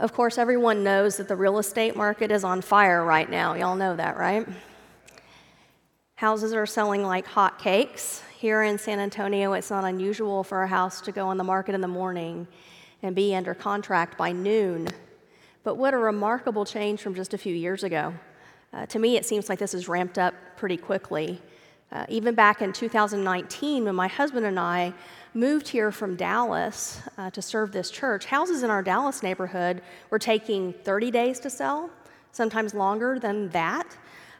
Of course, everyone knows that the real estate market is on fire right now. Y'all know that, right? Houses are selling like hotcakes. Here in San Antonio, it's not unusual for a house to go on the market in the morning and be under contract by noon. But what a remarkable change from just a few years ago. Uh, to me, it seems like this has ramped up pretty quickly. Uh, even back in 2019, when my husband and I moved here from Dallas uh, to serve this church, houses in our Dallas neighborhood were taking 30 days to sell, sometimes longer than that.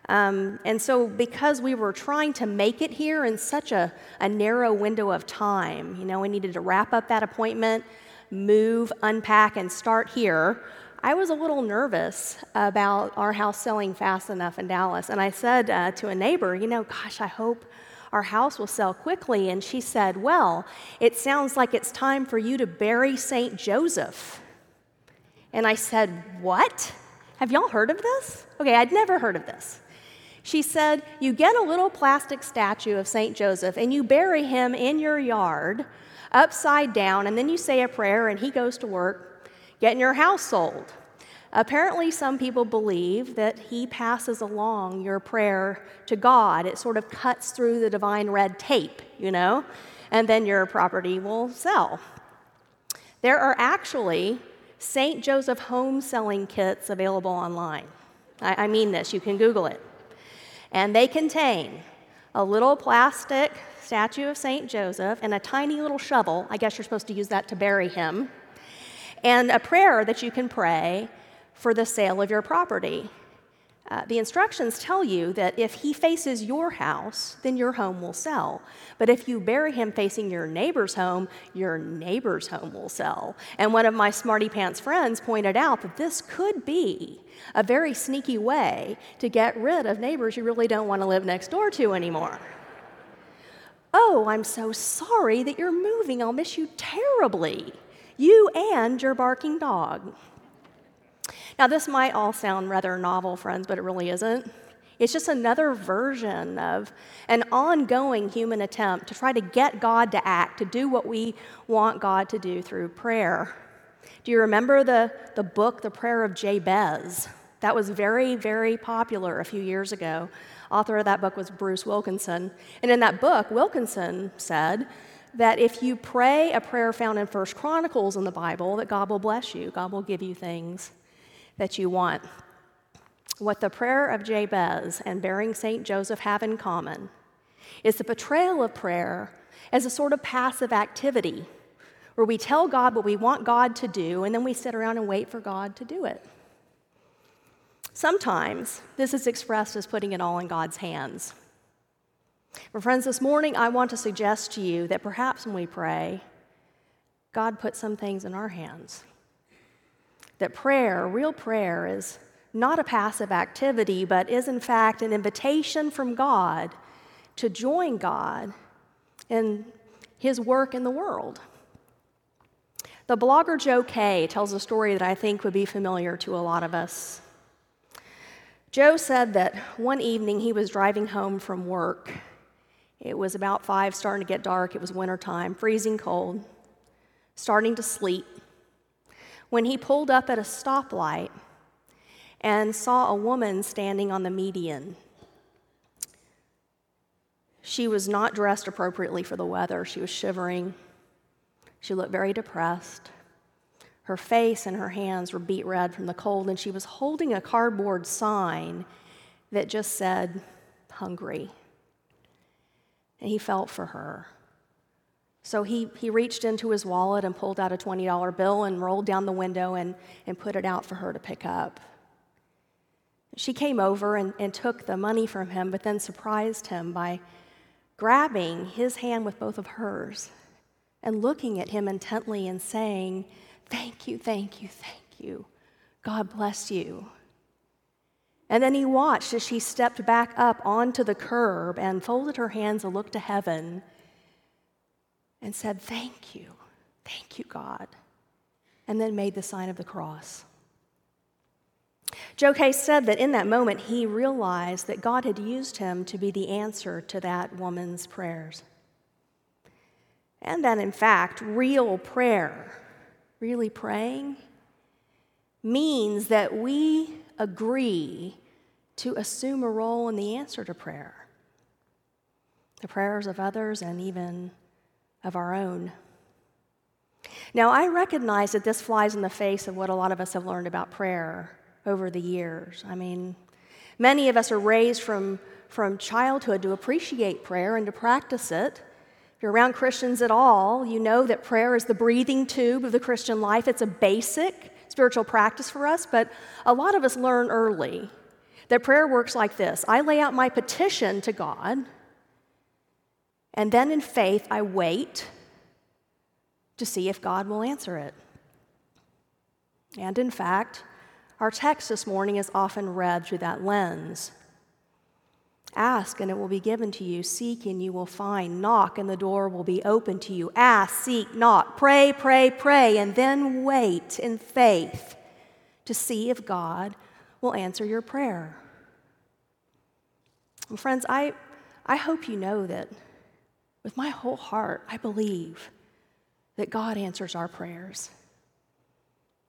Um, and so, because we were trying to make it here in such a, a narrow window of time, you know, we needed to wrap up that appointment, move, unpack, and start here. I was a little nervous about our house selling fast enough in Dallas. And I said uh, to a neighbor, you know, gosh, I hope our house will sell quickly. And she said, Well, it sounds like it's time for you to bury St. Joseph. And I said, What? Have y'all heard of this? Okay, I'd never heard of this. She said, You get a little plastic statue of St. Joseph and you bury him in your yard upside down, and then you say a prayer and he goes to work getting your house sold. Apparently, some people believe that he passes along your prayer to God. It sort of cuts through the divine red tape, you know, and then your property will sell. There are actually St. Joseph home selling kits available online. I, I mean this, you can Google it. And they contain a little plastic statue of St. Joseph and a tiny little shovel. I guess you're supposed to use that to bury him. And a prayer that you can pray for the sale of your property. Uh, the instructions tell you that if he faces your house, then your home will sell. But if you bury him facing your neighbor's home, your neighbor's home will sell. And one of my smarty pants friends pointed out that this could be a very sneaky way to get rid of neighbors you really don't want to live next door to anymore. Oh, I'm so sorry that you're moving. I'll miss you terribly. You and your barking dog. Now, this might all sound rather novel, friends, but it really isn't. It's just another version of an ongoing human attempt to try to get God to act, to do what we want God to do through prayer. Do you remember the, the book, The Prayer of Jabez? That was very, very popular a few years ago. Author of that book was Bruce Wilkinson. And in that book, Wilkinson said that if you pray a prayer found in First Chronicles in the Bible, that God will bless you, God will give you things that you want. What the prayer of Jabez and bearing St. Joseph have in common is the betrayal of prayer as a sort of passive activity where we tell God what we want God to do and then we sit around and wait for God to do it. Sometimes this is expressed as putting it all in God's hands. But, friends, this morning I want to suggest to you that perhaps when we pray, God puts some things in our hands that prayer, real prayer, is not a passive activity, but is in fact an invitation from God to join God in his work in the world. The blogger Joe Kay tells a story that I think would be familiar to a lot of us. Joe said that one evening he was driving home from work. It was about five, starting to get dark. It was wintertime, freezing cold, starting to sleet when he pulled up at a stoplight and saw a woman standing on the median. She was not dressed appropriately for the weather. She was shivering. She looked very depressed. Her face and her hands were beet red from the cold, and she was holding a cardboard sign that just said, hungry. And he felt for her. So he, he reached into his wallet and pulled out a $20 bill and rolled down the window and, and put it out for her to pick up. She came over and, and took the money from him, but then surprised him by grabbing his hand with both of hers and looking at him intently and saying, Thank you, thank you, thank you. God bless you. And then he watched as she stepped back up onto the curb and folded her hands and looked to heaven and said, Thank you, thank you, God, and then made the sign of the cross. Joe Kay said that in that moment he realized that God had used him to be the answer to that woman's prayers. And that, in fact, real prayer, really praying, means that we agree to assume a role in the answer to prayer, the prayers of others, and even of our own. Now, I recognize that this flies in the face of what a lot of us have learned about prayer over the years. I mean, many of us are raised from, from childhood to appreciate prayer and to practice it. If you're around Christians at all, you know that prayer is the breathing tube of the Christian life. It's a basic spiritual practice for us, but a lot of us learn early that prayer works like this I lay out my petition to God, and then in faith, I wait to see if God will answer it. And in fact, our text this morning is often read through that lens. Ask and it will be given to you. Seek and you will find. Knock and the door will be open to you. Ask, seek, knock. Pray, pray, pray, and then wait in faith to see if God will answer your prayer. And friends, I, I hope you know that with my whole heart, I believe that God answers our prayers.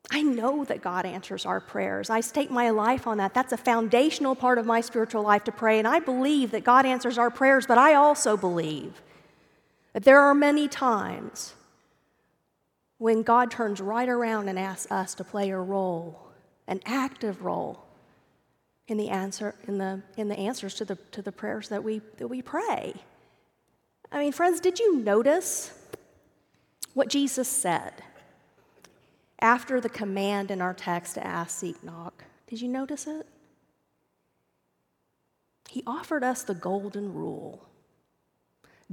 I know that God answers our prayers. I stake my life on that. That's a foundational part of my spiritual life to pray. And I believe that God answers our prayers, but I also believe that there are many times when God turns right around and asks us to play a role, an active role in the answer in the in the answers to the to the prayers that we that we pray. I mean, friends, did you notice what Jesus said? after the command in our text to ask, seek, knock. Did you notice it? He offered us the golden rule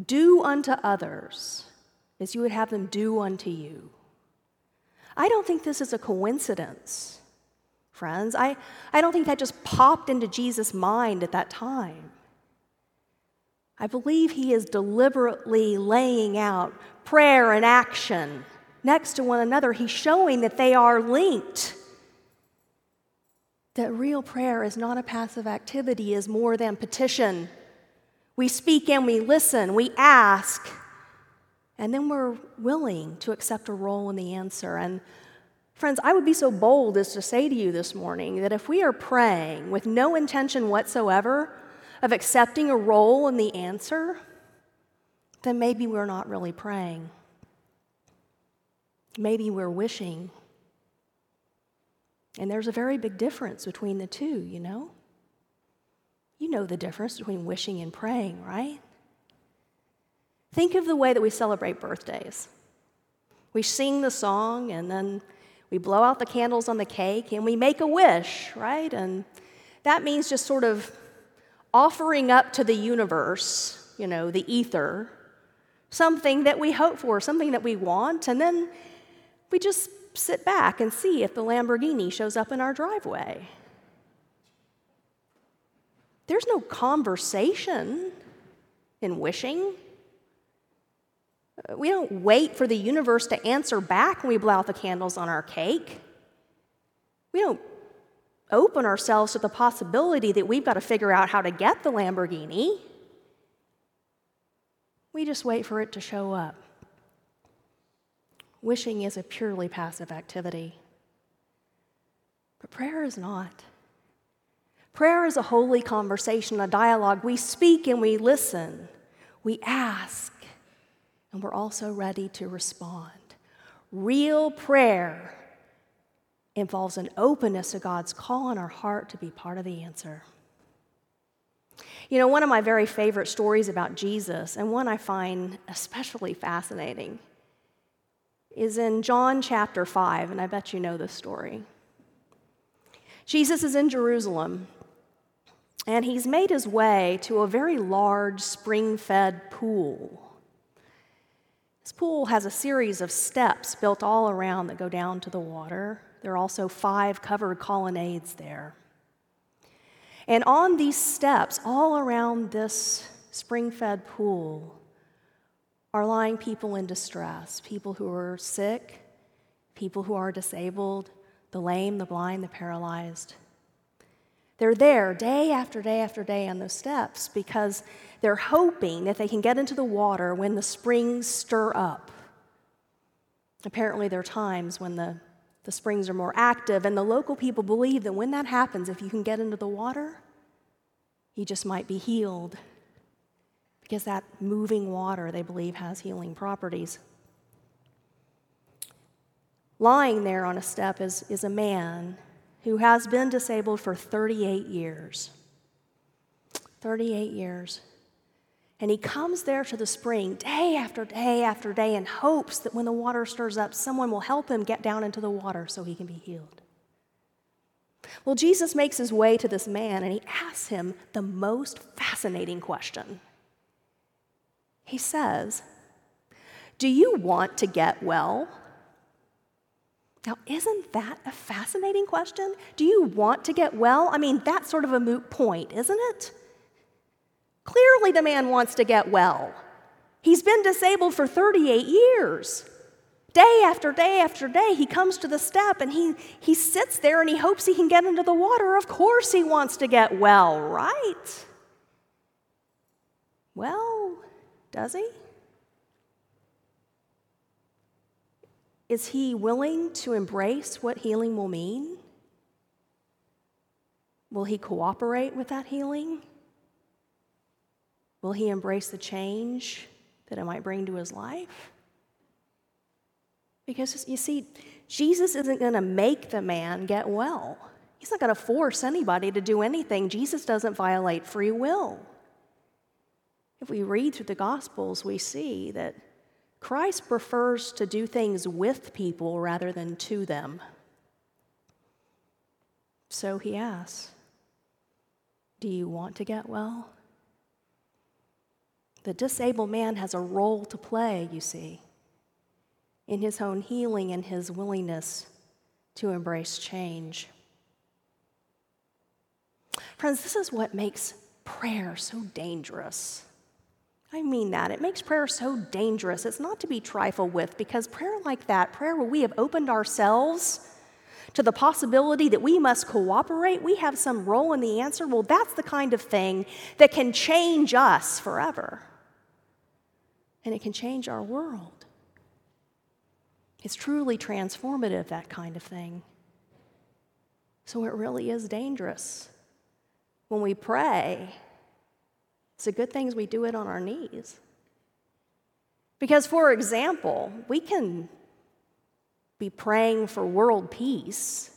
do unto others as you would have them do unto you. I don't think this is a coincidence, friends. I, I don't think that just popped into Jesus' mind at that time. I believe he is deliberately laying out prayer and action next to one another, he's showing that they are linked. That real prayer is not a passive activity, is more than petition. We speak and we listen, we ask, and then we're willing to accept a role in the answer. And friends, I would be so bold as to say to you this morning that if we are praying with no intention whatsoever of accepting a role in the answer, then maybe we're not really praying. Maybe we're wishing. And there's a very big difference between the two, you know? You know the difference between wishing and praying, right? Think of the way that we celebrate birthdays. We sing the song and then we blow out the candles on the cake and we make a wish, right? And that means just sort of offering up to the universe, you know, the ether, something that we hope for, something that we want, and then we just sit back and see if the Lamborghini shows up in our driveway. There's no conversation in wishing. Uh, we don't wait for the universe to answer back when we blow out the candles on our cake. We don't open ourselves to the possibility that we've got to figure out how to get the Lamborghini. We just wait for it to show up. Wishing is a purely passive activity. But prayer is not. Prayer is a holy conversation, a dialogue. We speak and we listen, we ask, and we're also ready to respond. Real prayer involves an openness to God's call on our heart to be part of the answer. You know, one of my very favorite stories about Jesus, and one I find especially fascinating, is in John chapter 5, and I bet you know this story. Jesus is in Jerusalem, and he's made his way to a very large spring fed pool. This pool has a series of steps built all around that go down to the water. There are also five covered colonnades there. And on these steps, all around this spring fed pool, are lying people in distress, people who are sick, people who are disabled, the lame, the blind, the paralyzed. They're there day after day after day on those steps because they're hoping that they can get into the water when the springs stir up. Apparently, there are times when the, The springs are more active, and the local people believe that when that happens, if you can get into the water, you just might be healed. Because that moving water, they believe, has healing properties. Lying there on a step is, is a man who has been disabled for 38 years. 38 years. And he comes there to the spring day after day after day and hopes that when the water stirs up, someone will help him get down into the water so he can be healed. Well, Jesus makes his way to this man and he asks him the most fascinating question. He says, Do you want to get well? Now, isn't that a fascinating question? Do you want to get well? I mean, that's sort of a moot point, isn't it? Clearly, the man wants to get well. He's been disabled for 38 years. Day after day after day, he comes to the step and he, he sits there and he hopes he can get into the water. Of course, he wants to get well, right? Well, does he? Is he willing to embrace what healing will mean? Will he cooperate with that healing? Will he embrace the change that it might bring to his life? Because you see, Jesus isn't going to make the man get well. He's not going to force anybody to do anything. Jesus doesn't violate free will. If we read through the Gospels, we see that Christ prefers to do things with people rather than to them. So he asks, Do you want to get well? The disabled man has a role to play, you see, in his own healing and his willingness to embrace change. Friends, this is what makes prayer so dangerous. I mean that. It makes prayer so dangerous. It's not to be trifled with because prayer like that, prayer where we have opened ourselves to the possibility that we must cooperate, we have some role in the answer, well, that's the kind of thing that can change us forever. And it can change our world. It's truly transformative, that kind of thing. So it really is dangerous. When we pray, it's a good thing we do it on our knees. Because, for example, we can be praying for world peace,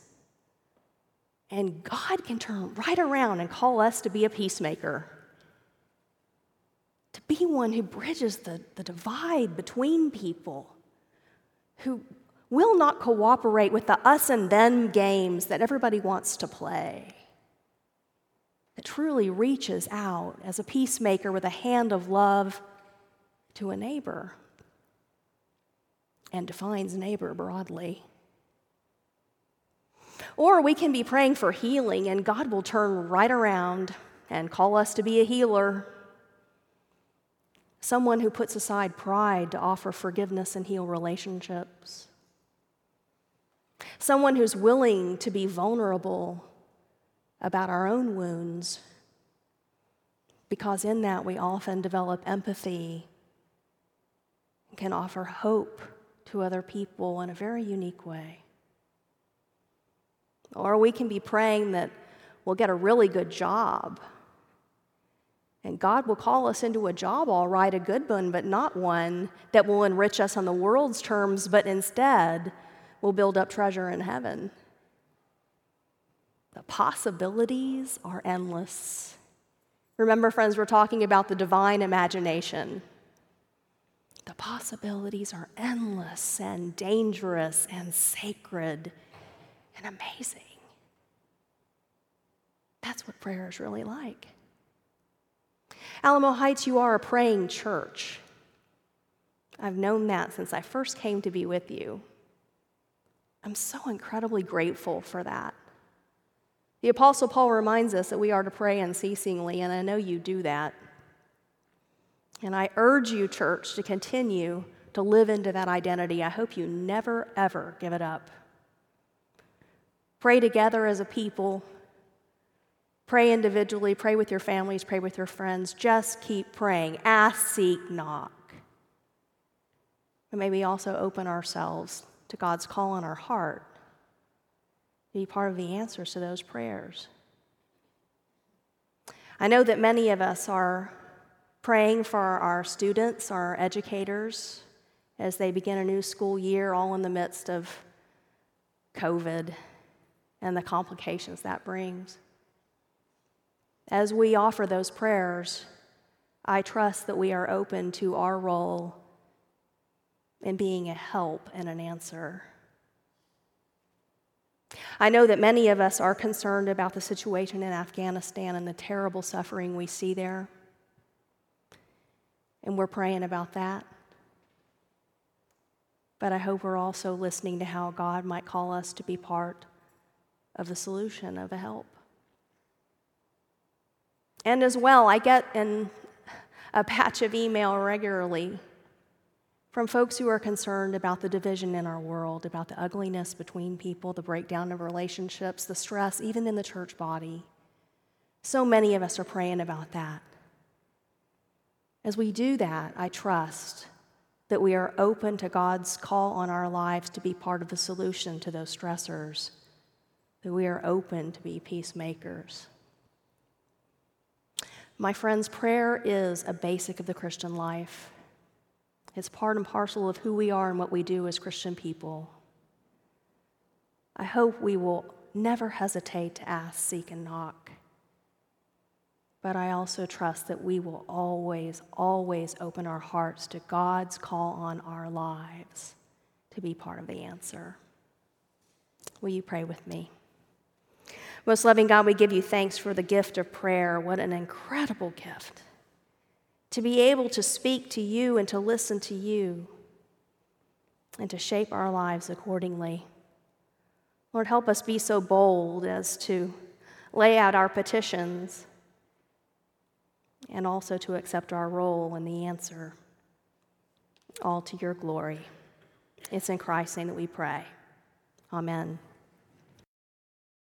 and God can turn right around and call us to be a peacemaker, to be one who bridges the, the divide between people, who will not cooperate with the us and them games that everybody wants to play that truly reaches out as a peacemaker with a hand of love to a neighbor and defines neighbor broadly. Or we can be praying for healing, and God will turn right around and call us to be a healer. Someone who puts aside pride to offer forgiveness and heal relationships. Someone who's willing to be vulnerable about our own wounds, because in that we often develop empathy and can offer hope to other people in a very unique way. Or we can be praying that we'll get a really good job. And God will call us into a job, all right, a good one, but not one that will enrich us on the world's terms, but instead will build up treasure in heaven. The possibilities are endless. Remember, friends, we're talking about the divine imagination. The possibilities are endless and dangerous and sacred and amazing. That's what prayer is really like. Alamo Heights, you are a praying church. I've known that since I first came to be with you. I'm so incredibly grateful for that. The Apostle Paul reminds us that we are to pray unceasingly, and I know you do that. And I urge you, church, to continue to live into that identity. I hope you never, ever give it up. Pray together as a people. Pray individually. Pray with your families. Pray with your friends. Just keep praying. Ask, seek, knock. But maybe also open ourselves to God's call on our heart be part of the answers to those prayers. I know that many of us are praying for our students, our educators, as they begin a new school year, all in the midst of COVID and the complications that brings. As we offer those prayers, I trust that we are open to our role in being a help and an answer. I know that many of us are concerned about the situation in Afghanistan and the terrible suffering we see there. And we're praying about that. But I hope we're also listening to how God might call us to be part of the solution, of the help. And as well, I get in a patch of email regularly from folks who are concerned about the division in our world, about the ugliness between people, the breakdown of relationships, the stress, even in the church body. So many of us are praying about that. As we do that, I trust that we are open to God's call on our lives to be part of the solution to those stressors, that we are open to be peacemakers. My friends, prayer is a basic of the Christian life. It's part and parcel of who we are and what we do as Christian people. I hope we will never hesitate to ask, seek, and knock. But I also trust that we will always, always open our hearts to God's call on our lives to be part of the answer. Will you pray with me? Most loving God, we give you thanks for the gift of prayer. What an incredible gift. To be able to speak to you and to listen to you and to shape our lives accordingly. Lord, help us be so bold as to lay out our petitions and also to accept our role in the answer, all to your glory. It's in Christ's name that we pray. Amen.